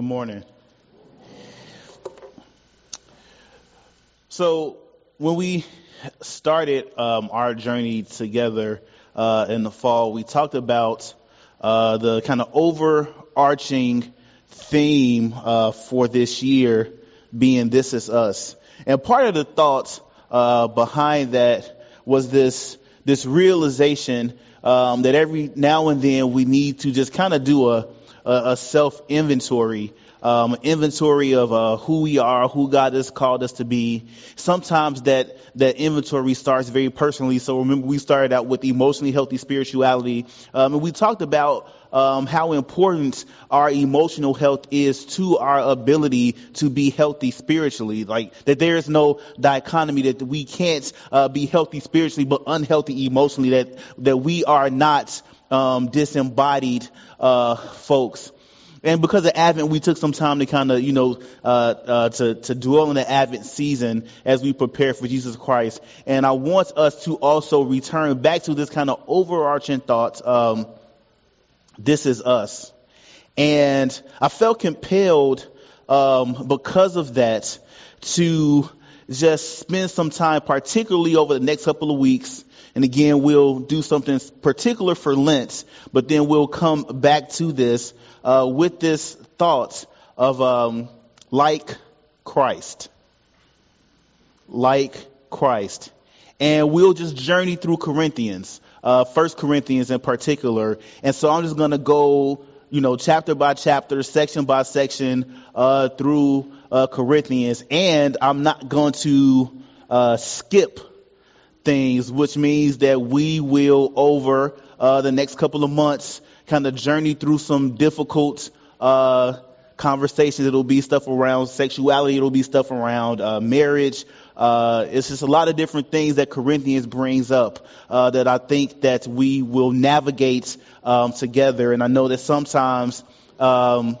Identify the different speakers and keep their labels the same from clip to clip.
Speaker 1: Good morning. So, when we started um, our journey together uh, in the fall, we talked about uh, the kind of overarching theme uh, for this year being "This is Us," and part of the thoughts uh, behind that was this this realization um, that every now and then we need to just kind of do a, a, a self inventory, um, inventory of uh, who we are, who God has called us to be. Sometimes that that inventory starts very personally. So remember, we started out with emotionally healthy spirituality, um, and we talked about um, how important our emotional health is to our ability to be healthy spiritually. Like that there is no dichotomy that we can't uh, be healthy spiritually but unhealthy emotionally. That that we are not um, disembodied uh, folks. And because of Advent, we took some time to kind of, you know, uh, uh, to, to dwell in the Advent season as we prepare for Jesus Christ. And I want us to also return back to this kind of overarching thought. Um, this is us. And I felt compelled, um, because of that, to just spend some time, particularly over the next couple of weeks. And again, we'll do something particular for Lent, but then we'll come back to this uh, with this thought of um, like Christ, like Christ, and we'll just journey through Corinthians uh, First Corinthians in particular. And so I'm just going to go, you know, chapter by chapter, section by section uh, through uh, Corinthians, and I'm not going to uh, skip things, which means that we will over uh, the next couple of months kind of journey through some difficult uh, conversations. It'll be stuff around sexuality. It'll be stuff around uh, marriage. Uh, it's just a lot of different things that Corinthians brings up that I think that we will navigate um, together. And I know that sometimes, um,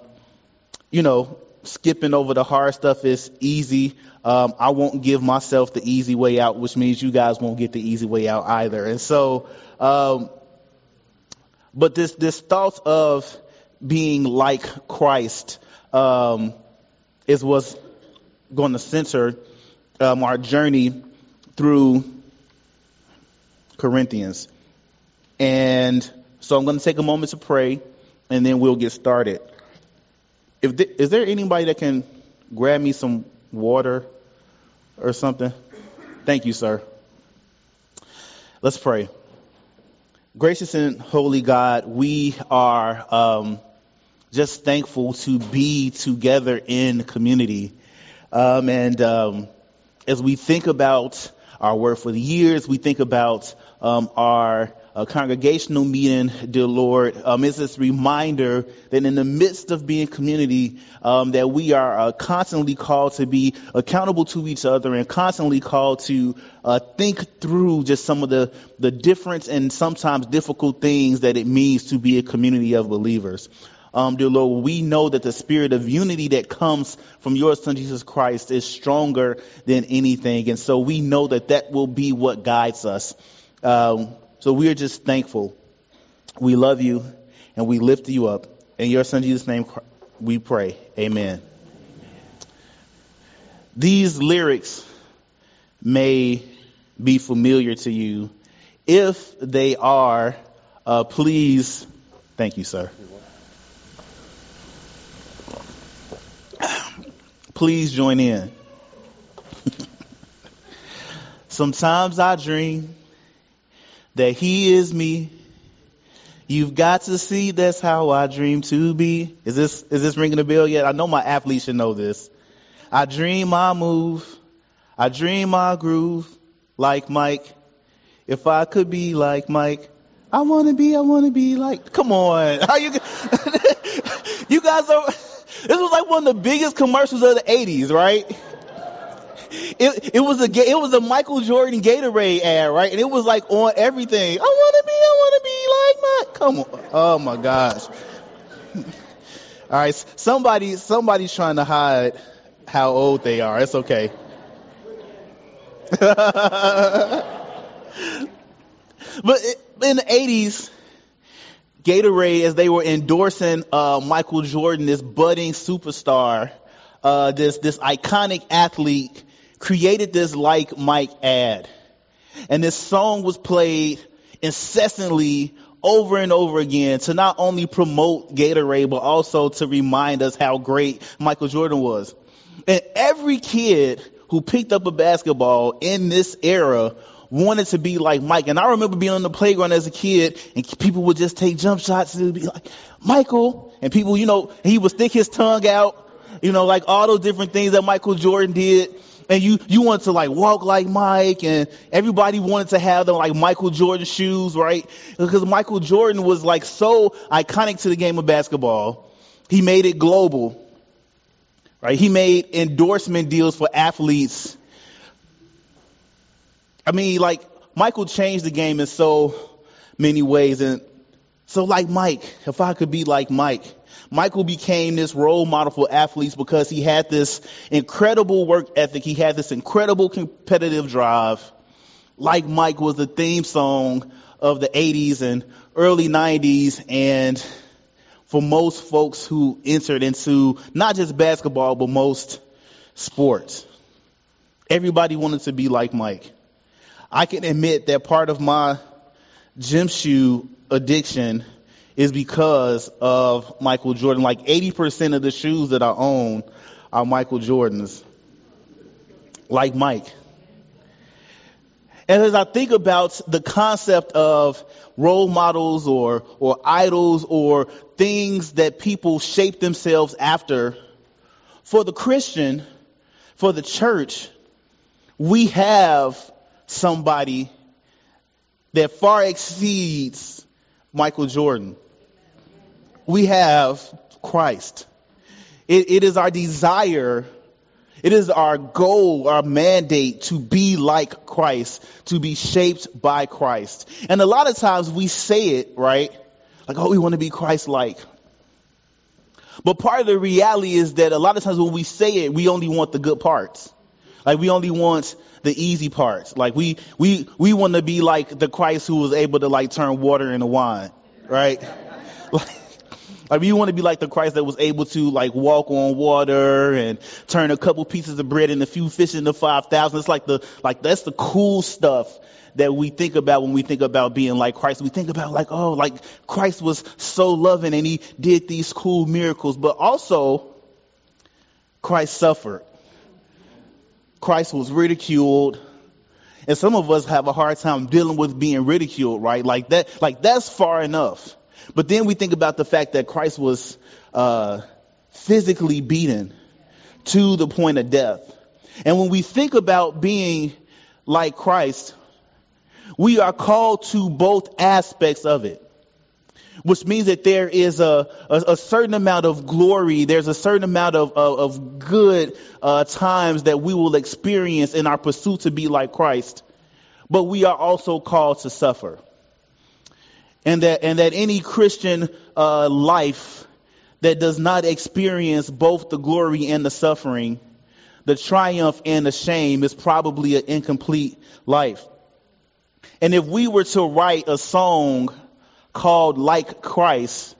Speaker 1: you know, skipping over the hard stuff is easy. Um, I won't give myself the easy way out, which means you guys won't get the easy way out either. And so, um, but this this thought of being like Christ um, is what's going to center um, our journey through Corinthians. And so I'm going to take a moment to pray, and then we'll get started. If is there anybody that can grab me some water or something? Thank you, sir. Let's pray. Gracious and holy God, we are um, just thankful to be together in community. Um, and um, as we think about our work for the years, we think about um, our uh, congregational meeting, dear Lord, um, it's this reminder that in the midst of being community, um, that we are uh, constantly called to be accountable to each other and constantly called to uh, think through just some of the the different and sometimes difficult things that it means to be a community of believers um, dear Lord, we know that the spirit of unity that comes from your son Jesus Christ is stronger than anything. And so we know that that will be what guides us. Um, so we are just thankful. We love you and we lift you up. In your son Jesus' name we pray. Amen. These lyrics may be familiar to you. If they are, uh, please, thank you, sir. Please join in. Sometimes I dream that he is me. You've got to see that's how I dream to be. Is this, is this ringing a bell yet? I know my athletes should know this. I dream I move. I dream I groove like Mike. If I could be like Mike, I want to be, I want to be like, come on. How you, you guys are, this was like one of the biggest commercials of the 80s, right? It, it was a it was a Michael Jordan Gatorade ad, right? And it was like on everything. I want to be, I want to be like my. Come on, oh my gosh! All right, somebody somebody's trying to hide how old they are. It's okay. but in the '80s, Gatorade, as they were endorsing uh, Michael Jordan, this budding superstar, uh, this this iconic athlete, created this like Mike ad, and this song was played incessantly over and over again to not only promote Gatorade but also to remind us how great Michael Jordan was. And every kid who picked up a basketball in this era wanted to be like Mike. And I remember being on the playground as a kid and people would just take jump shots and be like, Michael. And people, you know, he would stick his tongue out, you know, like all those different things that Michael Jordan did. And you, you wanted to like walk like Mike and everybody wanted to have the like Michael Jordan shoes, right? Because Michael Jordan was like so iconic to the game of basketball. He made it global, right? He made endorsement deals for athletes I mean, like, Michael changed the game in so many ways. And so, like Mike, if I could be like Mike, Michael became this role model for athletes because he had this incredible work ethic. He had this incredible competitive drive. Like Mike was the theme song of the 80s and early 90s. And for most folks who entered into not just basketball, but most sports, everybody wanted to be like Mike. I can admit that part of my gym shoe addiction is because of Michael Jordan. Like 80% of the shoes that I own are Michael Jordan's. Like Mike. And as I think about the concept of role models or, or idols or things that people shape themselves after, for the Christian, for the church, we have somebody that far exceeds Michael Jordan. We have Christ. It, it is our desire, it is our goal, our mandate to be like Christ, to be shaped by Christ. And a lot of times we say it, right? Like, oh, we want to be Christ like. But part of the reality is that a lot of times when we say it, we only want the good parts. Like we only want the easy parts. Like we we we want to be like the Christ who was able to like turn water into wine, right? like, like we want to be like the Christ that was able to like walk on water and turn a couple pieces of bread and a few fish into five thousand. It's like the like that's the cool stuff that we think about when we think about being like Christ. We think about like, oh, like Christ was so loving and he did these cool miracles, but also Christ suffered. Christ was ridiculed. And some of us have a hard time dealing with being ridiculed, right? Like that, like that's far enough. But then we think about the fact that Christ was uh, physically beaten to the point of death. And when we think about being like Christ, we are called to both aspects of it which means that there is a, a, a, certain amount of glory, there's a certain amount of, of, of good uh, times that we will experience in our pursuit to be like Christ. But we are also called to suffer. And that, and that any Christian uh, life that does not experience both the glory and the suffering, the triumph and the shame, is probably an incomplete life. And if we were to write a song called Like Christ,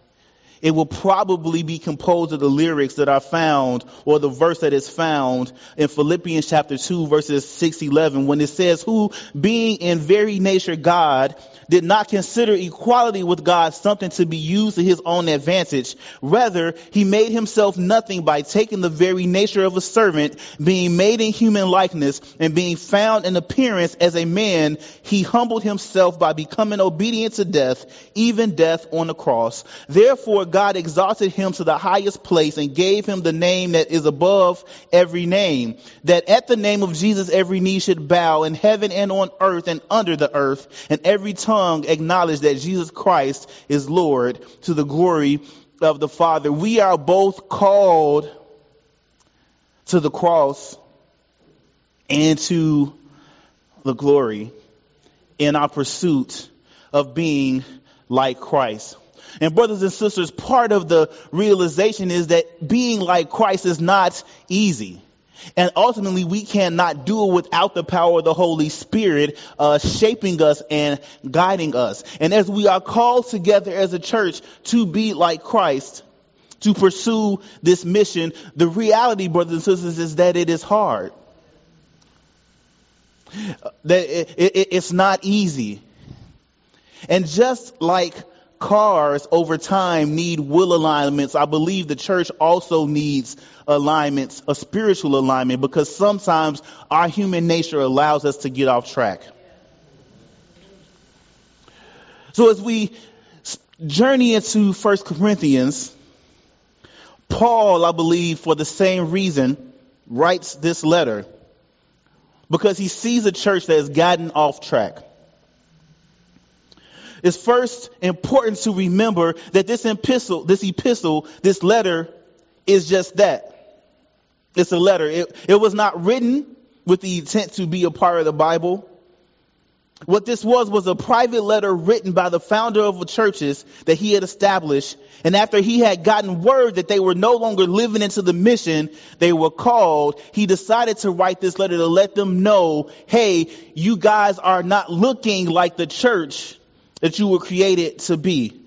Speaker 1: it will probably be composed of the lyrics that are found or the verse that is found in Philippians chapter 2 verses 6 11 when it says who being in very nature God did not consider equality with God something to be used to his own advantage. Rather, he made himself nothing by taking the very nature of a servant, being made in human likeness, and being found in appearance as a man, he humbled himself by becoming obedient to death, even death on the cross. Therefore, God exalted him to the highest place and gave him the name that is above every name, that at the name of Jesus every knee should bow in heaven and on earth and under the earth, and every tongue acknowledge that Jesus Christ is Lord to the glory of the Father. We are both called to the cross and to the glory in our pursuit of being like Christ. And brothers and sisters, part of the realization is that being like Christ is not easy. And ultimately, we cannot do it without the power of the Holy Spirit uh, shaping us and guiding us. And as we are called together as a church to be like Christ, to pursue this mission, the reality, brothers and sisters, is that it is hard. That it, it, it's not easy. And just like cars over time need wheel alignments, I believe the church also needs alignments, a spiritual alignment, because sometimes our human nature allows us to get off track. So as we journey into First Corinthians, Paul, I believe, for the same reason, writes this letter because he sees a church that has gotten off track. It's first important to remember that this epistle, this epistle, this letter is just that. It's a letter. It, it was not written with the intent to be a part of the Bible. What this was was a private letter written by the founder of the churches that he had established. And after he had gotten word that they were no longer living into the mission they were called, he decided to write this letter to let them know, hey, you guys are not looking like the church that you were created to be.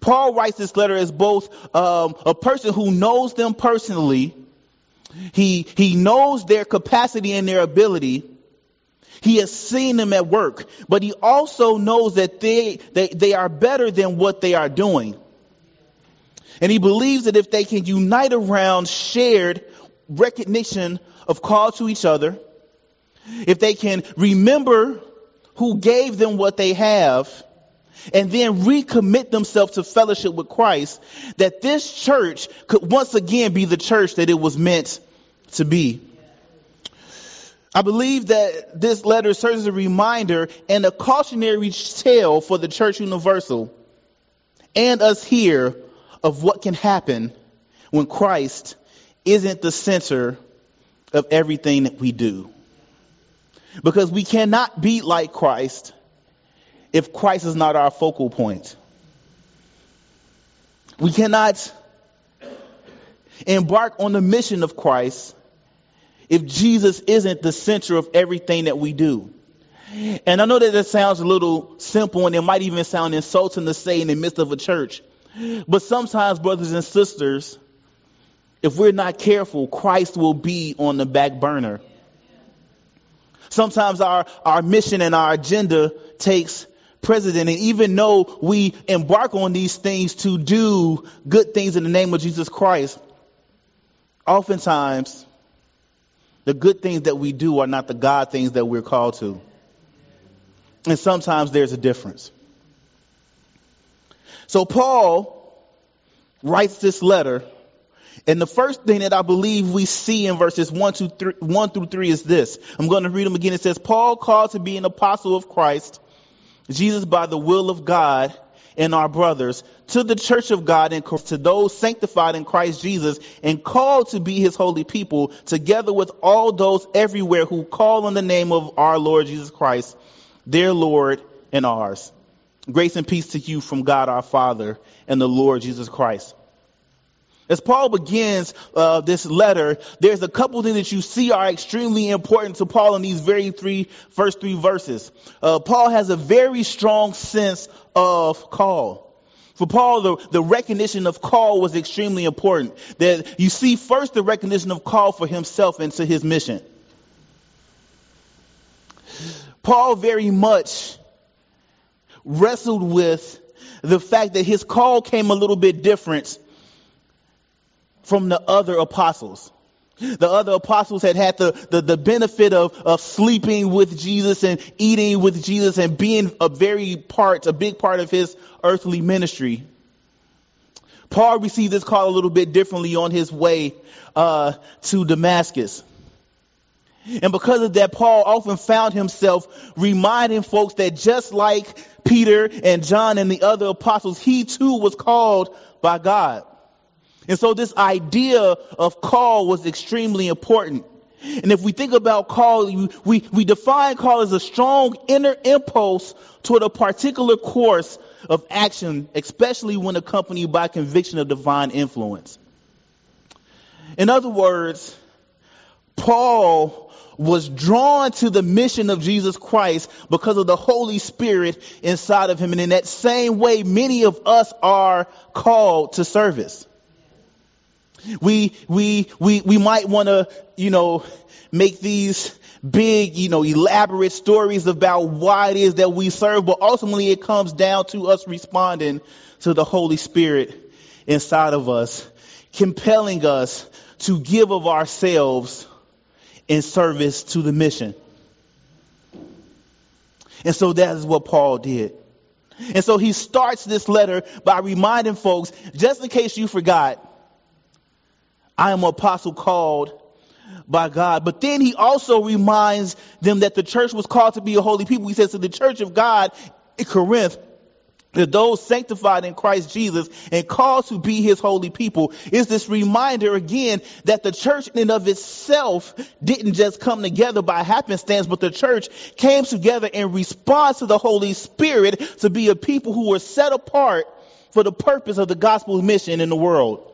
Speaker 1: Paul writes this letter as both um, a person who knows them personally he, he knows their capacity and their ability. He has seen them at work, but he also knows that they, they, they are better than what they are doing. And he believes that if they can unite around shared recognition of call to each other, if they can remember who gave them what they have, and then recommit themselves to fellowship with Christ, that this church could once again be the church that it was meant to be. I believe that this letter serves as a reminder and a cautionary tale for the Church Universal and us here of what can happen when Christ isn't the center of everything that we do. Because we cannot be like Christ if Christ is not our focal point. We cannot embark on the mission of Christ if Jesus isn't the center of everything that we do. And I know that that sounds a little simple and it might even sound insulting to say in the midst of a church. But sometimes, brothers and sisters, if we're not careful, Christ will be on the back burner. Sometimes our, our mission and our agenda takes precedent. And even though we embark on these things to do good things in the name of Jesus Christ, oftentimes the good things that we do are not the God things that we're called to. And sometimes there's a difference. So Paul writes this letter, and the first thing that I believe we see in verses 1, to 3, 1 through 3 is this. I'm going to read them again. It says, Paul called to be an apostle of Christ, Jesus by the will of God, and our brothers to the church of God and to those sanctified in Christ Jesus and called to be his holy people together with all those everywhere who call on the name of our Lord Jesus Christ, their Lord and ours. Grace and peace to you from God our Father and the Lord Jesus Christ. As Paul begins uh, this letter, there's a couple things that you see are extremely important to Paul in these very three first three verses. Uh, Paul has a very strong sense of call. For Paul, the, the recognition of call was extremely important. That you see first the recognition of call for himself and to his mission. Paul very much wrestled with the fact that his call came a little bit different from the other apostles. The other apostles had had the, the, the, benefit of, of sleeping with Jesus and eating with Jesus and being a very part, a big part of his earthly ministry. Paul received this call a little bit differently on his way uh, to Damascus. And because of that, Paul often found himself reminding folks that just like Peter and John and the other apostles, he too was called by God. And so this idea of call was extremely important. And if we think about call, we, we define call as a strong inner impulse toward a particular course of action, especially when accompanied by conviction of divine influence. In other words, Paul was drawn to the mission of Jesus Christ because of the Holy Spirit inside of him. And in that same way, many of us are called to service. We, we, we, we might want to, you know, make these big, you know, elaborate stories about why it is that we serve, but ultimately it comes down to us responding to the Holy Spirit inside of us, compelling us to give of ourselves in service to the mission. And so that is what Paul did. And so he starts this letter by reminding folks, just in case you forgot, I am an apostle called by God. But then he also reminds them that the church was called to be a holy people. He says to the church of God in Corinth, that those sanctified in Christ Jesus and called to be his holy people is this reminder again that the church in and of itself didn't just come together by happenstance, but the church came together in response to the Holy Spirit to be a people who were set apart for the purpose of the gospel mission in the world.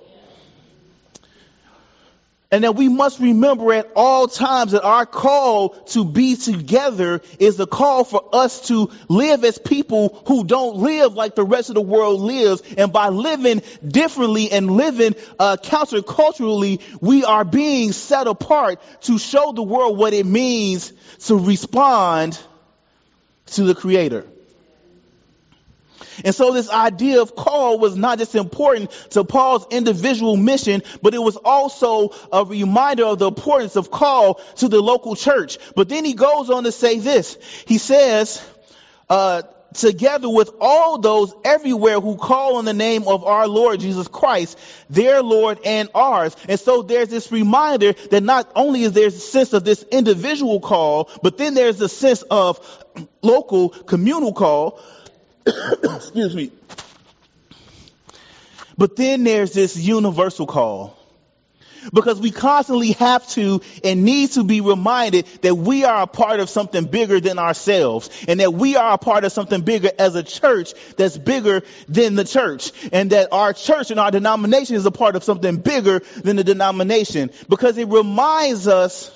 Speaker 1: And that we must remember at all times that our call to be together is the call for us to live as people who don't live like the rest of the world lives. And by living differently and living uh, counterculturally, we are being set apart to show the world what it means to respond to the Creator. And so this idea of call was not just important to Paul's individual mission, but it was also a reminder of the importance of call to the local church. But then he goes on to say this. He says, uh, together with all those everywhere who call on the name of our Lord Jesus Christ, their Lord and ours. And so there's this reminder that not only is there a sense of this individual call, but then there's a sense of local communal call Excuse me. But then there's this universal call. Because we constantly have to and need to be reminded that we are a part of something bigger than ourselves and that we are a part of something bigger as a church that's bigger than the church and that our church and our denomination is a part of something bigger than the denomination because it reminds us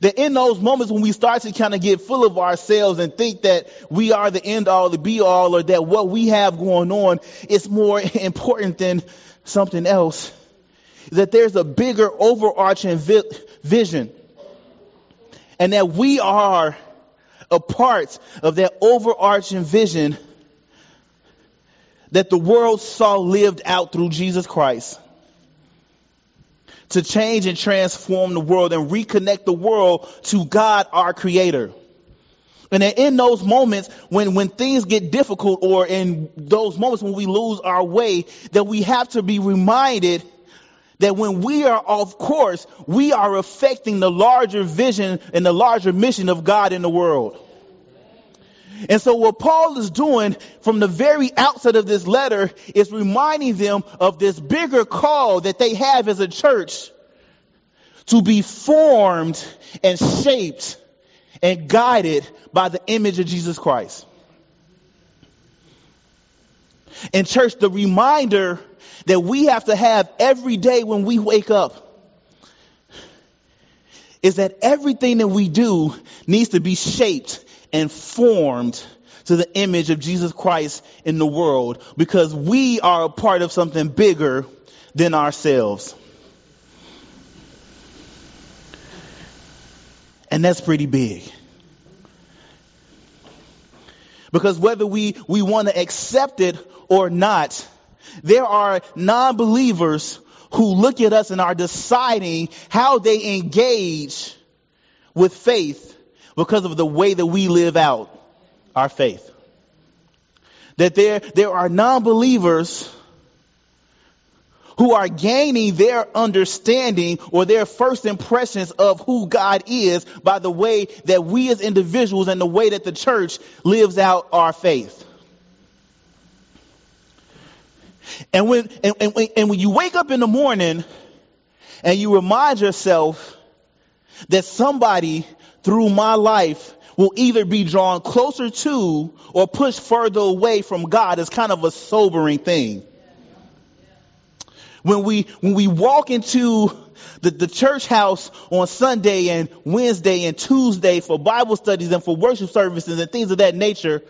Speaker 1: that in those moments when we start to kind of get full of ourselves and think that we are the end all, the be all, or that what we have going on is more important than something else, that there's a bigger overarching vi- vision. And that we are a part of that overarching vision that the world saw lived out through Jesus Christ to change and transform the world and reconnect the world to God, our creator. And in those moments when, when things get difficult or in those moments when we lose our way, that we have to be reminded that when we are off course, we are affecting the larger vision and the larger mission of God in the world. And so what Paul is doing from the very outset of this letter is reminding them of this bigger call that they have as a church to be formed and shaped and guided by the image of Jesus Christ. In church, the reminder that we have to have every day when we wake up is that everything that we do needs to be shaped and formed to the image of Jesus Christ in the world because we are a part of something bigger than ourselves. And that's pretty big. Because whether we, we want to accept it or not, there are non-believers who look at us and are deciding how they engage with faith because of the way that we live out our faith. That there, there are non-believers who are gaining their understanding or their first impressions of who God is by the way that we as individuals and the way that the church lives out our faith. And when, and, and, and when you wake up in the morning and you remind yourself that somebody through my life will either be drawn closer to or pushed further away from God is kind of a sobering thing. When we, when we walk into the, the church house on Sunday and Wednesday and Tuesday for Bible studies and for worship services and things of that nature,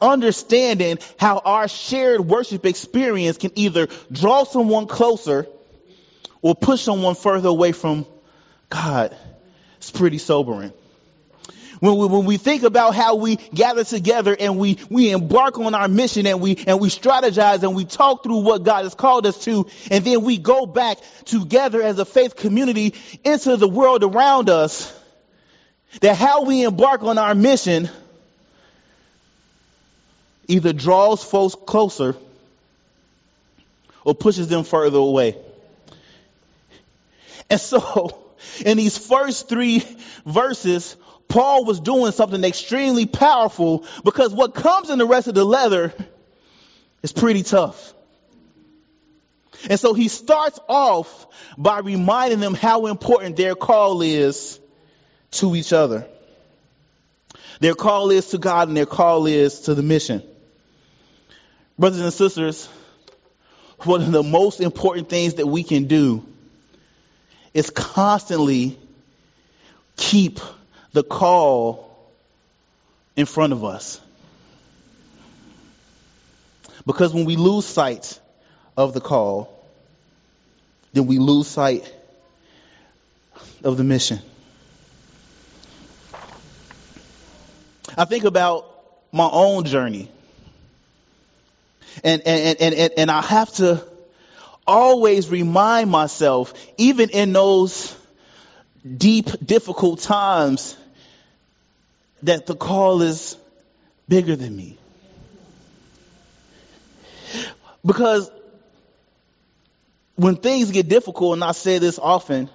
Speaker 1: understanding how our shared worship experience can either draw someone closer or push someone further away from God. It's pretty sobering. When we, when we think about how we gather together and we, we embark on our mission and we, and we strategize and we talk through what God has called us to, and then we go back together as a faith community into the world around us, that how we embark on our mission either draws folks closer or pushes them further away. And so, in these first three verses, Paul was doing something extremely powerful because what comes in the rest of the letter is pretty tough. And so he starts off by reminding them how important their call is to each other. Their call is to God and their call is to the mission. Brothers and sisters, one of the most important things that we can do is constantly keep the call in front of us. Because when we lose sight of the call, then we lose sight of the mission. I think about my own journey. And, and, and, and, and I have to always remind myself, even in those deep, difficult times, that the call is bigger than me. Because when things get difficult, and I say this often,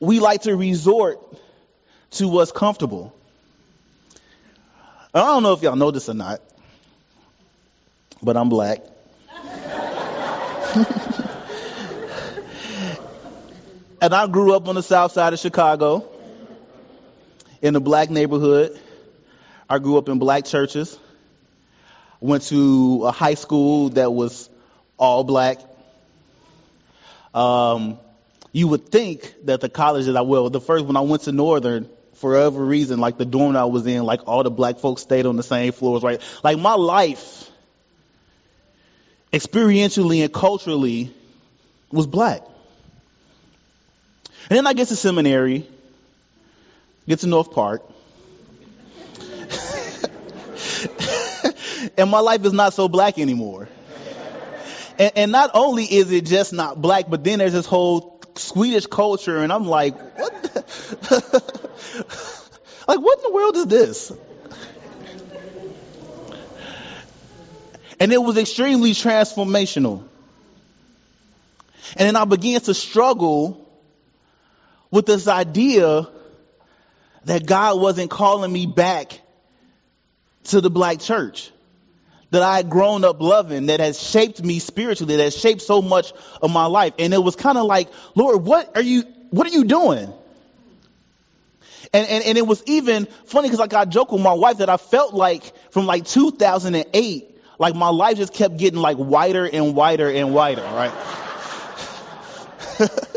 Speaker 1: we like to resort to what's comfortable. I don't know if y'all know this or not, but I'm black. and I grew up on the south side of Chicago in a black neighborhood. I grew up in black churches. Went to a high school that was all black. Um, you would think that the college that I will, the first when I went to Northern, for whatever reason, like the dorm I was in, like all the black folks stayed on the same floors, right? Like my life, experientially and culturally, was black. And then I get to seminary, get to North Park. and my life is not so black anymore. And, and, not only is it just not black, but then there's this whole Swedish culture, and I'm like, what? The like, what in the world is this? And it was extremely transformational. And then I began to struggle with this idea that God wasn't calling me back to the black church that I had grown up loving, that has shaped me spiritually, that shaped so much of my life. And it was kind of like, Lord, what are you, what are you doing? And, and, and it was even funny because like I joke with my wife that I felt like from like 2008, like my life just kept getting like whiter and whiter and whiter, right?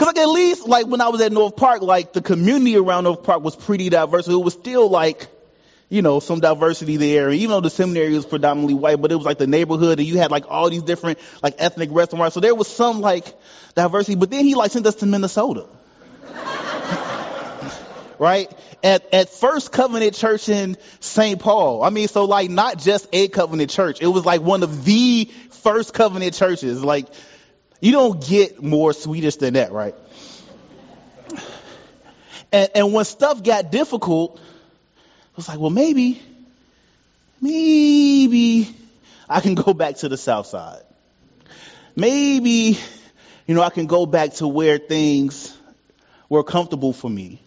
Speaker 1: Cause like at least like when I was at North Park, like the community around North Park was pretty diverse. It was still like, you know, some diversity there. Even though the seminary was predominantly white, but it was like the neighborhood and you had like all these different like ethnic restaurants. So there was some like diversity. But then he like sent us to Minnesota. right? At, at First Covenant Church in St. Paul. I mean, so like not just a covenant church. It was like one of the first covenant churches. Like you don't get more Swedish than that, right? And, and when stuff got difficult, I was like, well, maybe, maybe I can go back to the south side. Maybe, you know, I can go back to where things were comfortable for me.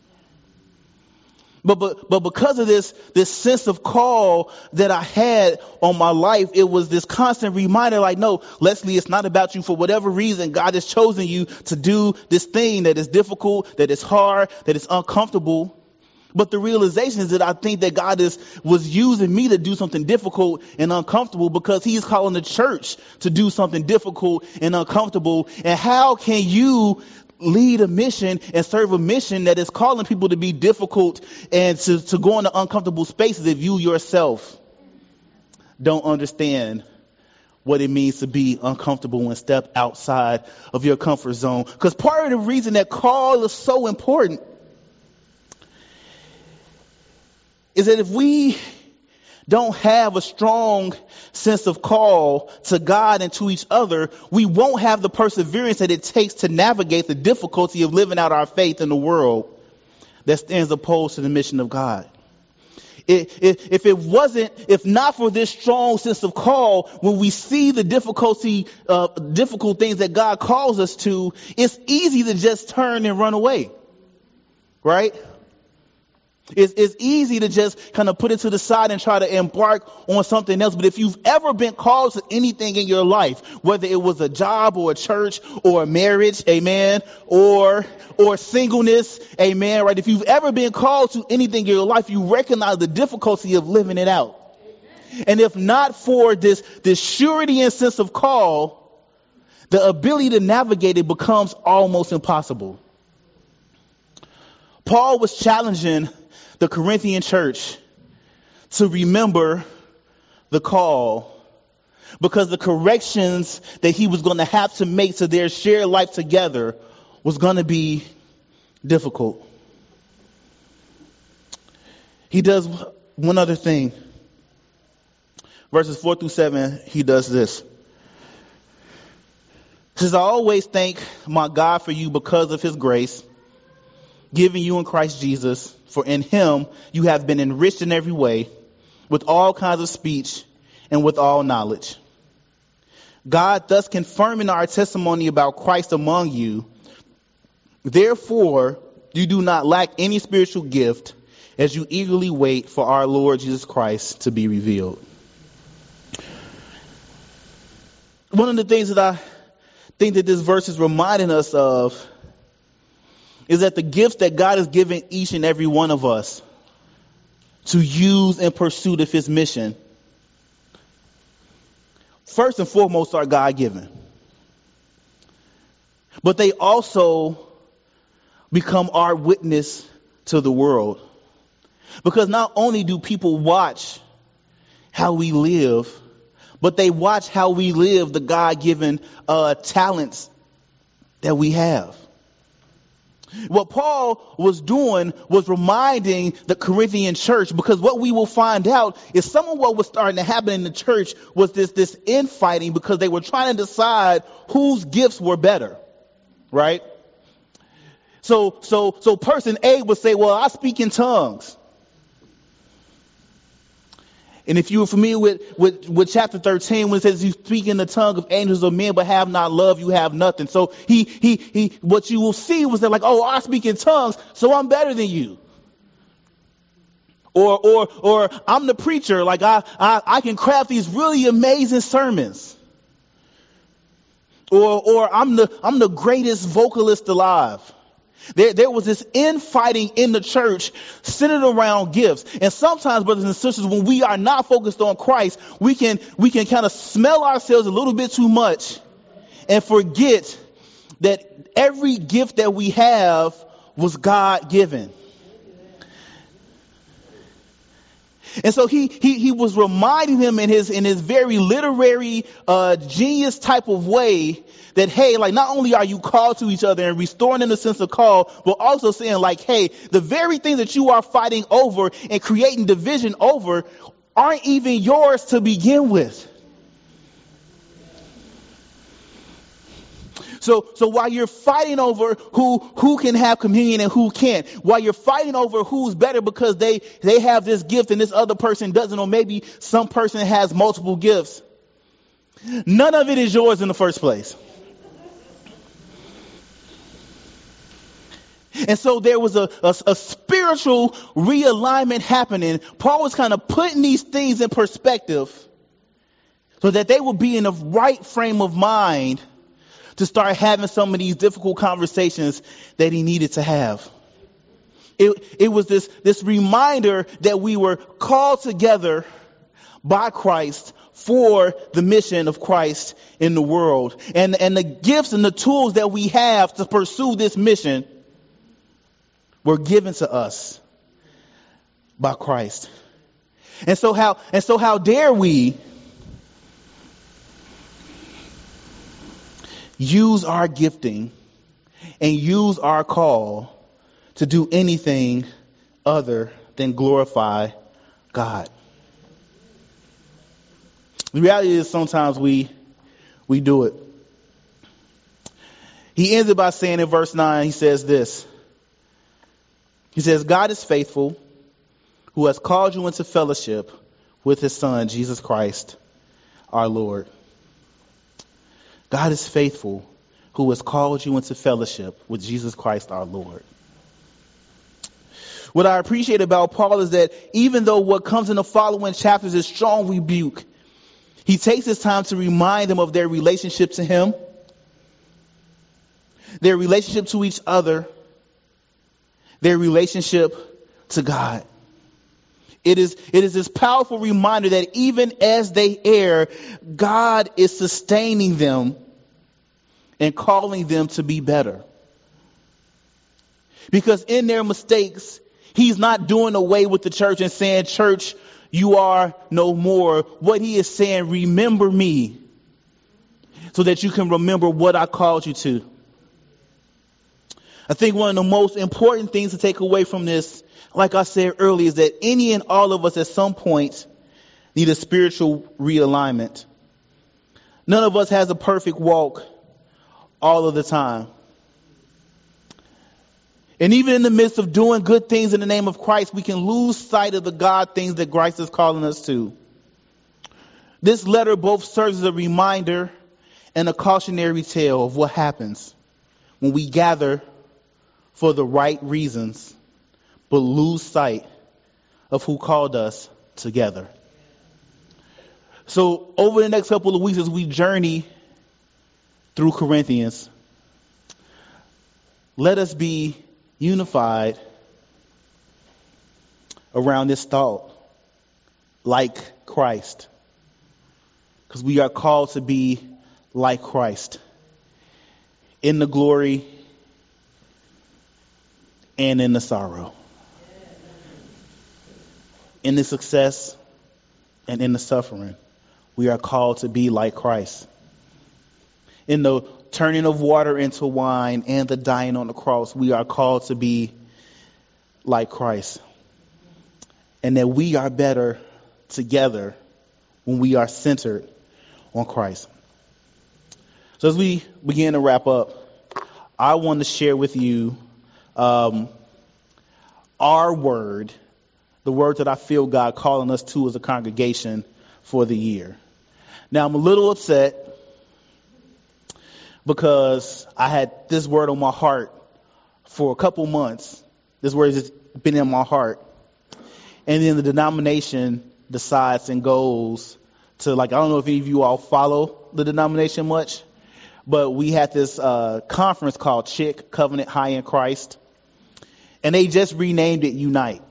Speaker 1: But, but, but because of this, this sense of call that I had on my life, it was this constant reminder like, no, Leslie, it's not about you. For whatever reason, God has chosen you to do this thing that is difficult, that is hard, that is uncomfortable. But the realization is that I think that God is, was using me to do something difficult and uncomfortable because he's calling the church to do something difficult and uncomfortable. And how can you lead a mission and serve a mission that is calling people to be difficult and to, to go into uncomfortable spaces if you yourself don't understand what it means to be uncomfortable and step outside of your comfort zone. Because part of the reason that call is so important is that if we don't have a strong sense of call to God and to each other, we won't have the perseverance that it takes to navigate the difficulty of living out our faith in the world that stands opposed to the mission of God. If it wasn't, if not for this strong sense of call, when we see the difficulty, uh, difficult things that God calls us to, it's easy to just turn and run away. Right? It's, it's easy to just kind of put it to the side and try to embark on something else. But if you've ever been called to anything in your life, whether it was a job or a church or a marriage, amen, or, or singleness, amen, right? If you've ever been called to anything in your life, you recognize the difficulty of living it out. And if not for this, this surety and sense of call, the ability to navigate it becomes almost impossible. Paul was challenging the Corinthian church to remember the call because the corrections that he was going to have to make to their shared life together was going to be difficult. He does one other thing. Verses 4 through 7, he does this. He says, I always thank my God for you because of his grace given you in Christ Jesus, for in him you have been enriched in every way with all kinds of speech and with all knowledge. God thus confirming our testimony about Christ among you. Therefore, you do not lack any spiritual gift as you eagerly wait for our Lord Jesus Christ to be revealed. One of the things that I think that this verse is reminding us of is that the gifts that God has given each and every one of us to use in pursuit of his mission, first and foremost are God given. But they also become our witness to the world. Because not only do people watch how we live, but they watch how we live the God given uh, talents that we have. What Paul was doing was reminding the Corinthian church because what we will find out is some of what was starting to happen in the church was this, this infighting because they were trying to decide whose gifts were better. Right? So, so, so person A would say, well, I speak in tongues. And if you were familiar with, with, with chapter 13, when it says you speak in the tongue of angels or men, but have not love, you have nothing. So he, he, he, what you will see was that like, oh, I speak in tongues, so I'm better than you. Or, or, or I'm the preacher, like I, I, I can craft these really amazing sermons. Or, or I'm the, I'm the greatest vocalist alive. There, there was this infighting in the church centered around gifts. And sometimes, brothers and sisters, when we are not focused on Christ, we can, we can kind of smell ourselves a little bit too much and forget that every gift that we have was God given. And so he, he, he was reminding them in his, in his very literary, uh, genius type of way that, hey, like not only are you called to each other and restoring them the sense of call, but also saying like, hey, the very thing that you are fighting over and creating division over aren't even yours to begin with. So, so while you're fighting over who, who can have communion and who can't, while you're fighting over who's better because they, they have this gift and this other person doesn't, or maybe some person has multiple gifts, none of it is yours in the first place. And so there was a, a, a, spiritual realignment happening. Paul was kind of putting these things in perspective so that they would be in the right frame of mind to start having some of these difficult conversations that he needed to have. It, it was this, this reminder that we were called together by Christ for the mission of Christ in the world. And, and the gifts and the tools that we have to pursue this mission were given to us by Christ. And so how, and so how dare we use our gifting and use our call to do anything other than glorify God. The reality is sometimes we we do it. He ends it by saying in verse 9, he says this. He says, God is faithful, who has called you into fellowship with his Son, Jesus Christ, our Lord. God is faithful, who has called you into fellowship with Jesus Christ, our Lord. What I appreciate about Paul is that even though what comes in the following chapters is strong rebuke, he takes his time to remind them of their relationship to him, their relationship to each other, their relationship to God. It is, it is this powerful reminder that even as they err, God is sustaining them and calling them to be better. Because in their mistakes, He's not doing away with the church and saying, church, you are no more. What he is saying, remember me so that you can remember what I called you to. I think one of the most important things to take away from this, like I said earlier, is that any and all of us at some point need a spiritual realignment. None of us has a perfect walk all of the time. And even in the midst of doing good things in the name of Christ, we can lose sight of the God things that Christ is calling us to. This letter both serves as a reminder and a cautionary tale of what happens when we gather for the right reasons, but lose sight of who called us together. So over the next couple of weeks as we journey through Corinthians, let us be unified around this thought like Christ. Because we are called to be like Christ in the glory and in the sorrow, in the success and in the suffering. We are called to be like Christ. In the turning of water into wine and the dying on the cross, we are called to be like Christ. And that we are better together when we are centered on Christ. So as we begin to wrap up, I want to share with you um, our word, the word that I feel God calling us to as a congregation for the year. Now I'm a little upset because I had this word on my heart for a couple months. This word has been in my heart. And then the denomination decides and goes to like, I don't know if any of you all follow the denomination much, but we had this uh, conference called CHIC Covenant High in Christ. And they just renamed it Unite.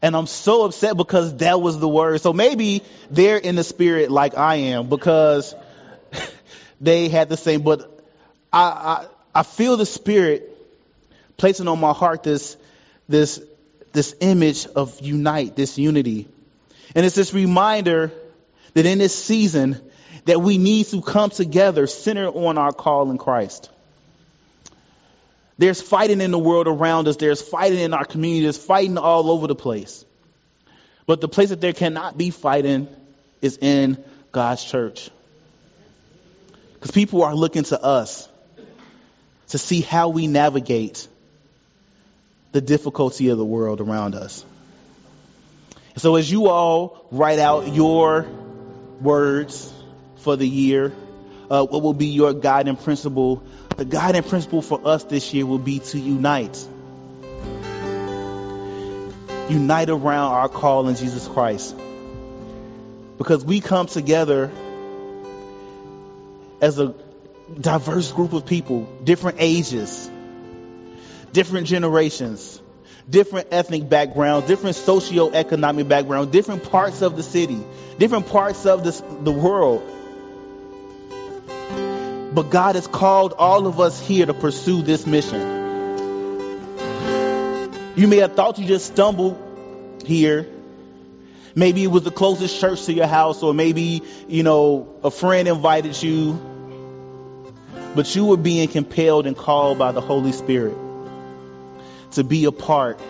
Speaker 1: And I'm so upset because that was the word. So maybe they're in the spirit like I am because they had the same, but I, I, I feel the Spirit placing on my heart this, this, this image of unite, this unity. And it's this reminder that in this season that we need to come together centered on our call in Christ. There's fighting in the world around us. There's fighting in our community. There's fighting all over the place. But the place that there cannot be fighting is in God's church. Because people are looking to us to see how we navigate the difficulty of the world around us. So as you all write out your words for the year, uh, what will be your guiding principle? The guiding principle for us this year will be to unite. Unite around our call in Jesus Christ. Because we come together as a diverse group of people, different ages, different generations, different ethnic backgrounds, different socio-economic backgrounds, different parts of the city, different parts of this, the world. But God has called all of us here to pursue this mission. You may have thought you just stumbled here. Maybe it was the closest church to your house, or maybe, you know, a friend invited you. But you were being compelled and called by the Holy Spirit to be a part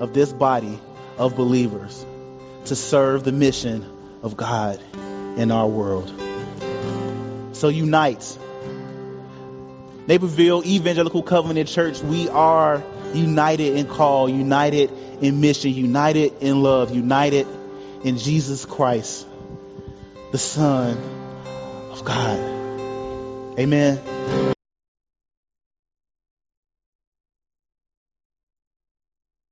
Speaker 1: of this body of believers to serve the mission of God in our world. So unite. Naperville Evangelical Covenant Church, we are united in call, united in mission, united in love, united in Jesus Christ, the Son of God. Amen.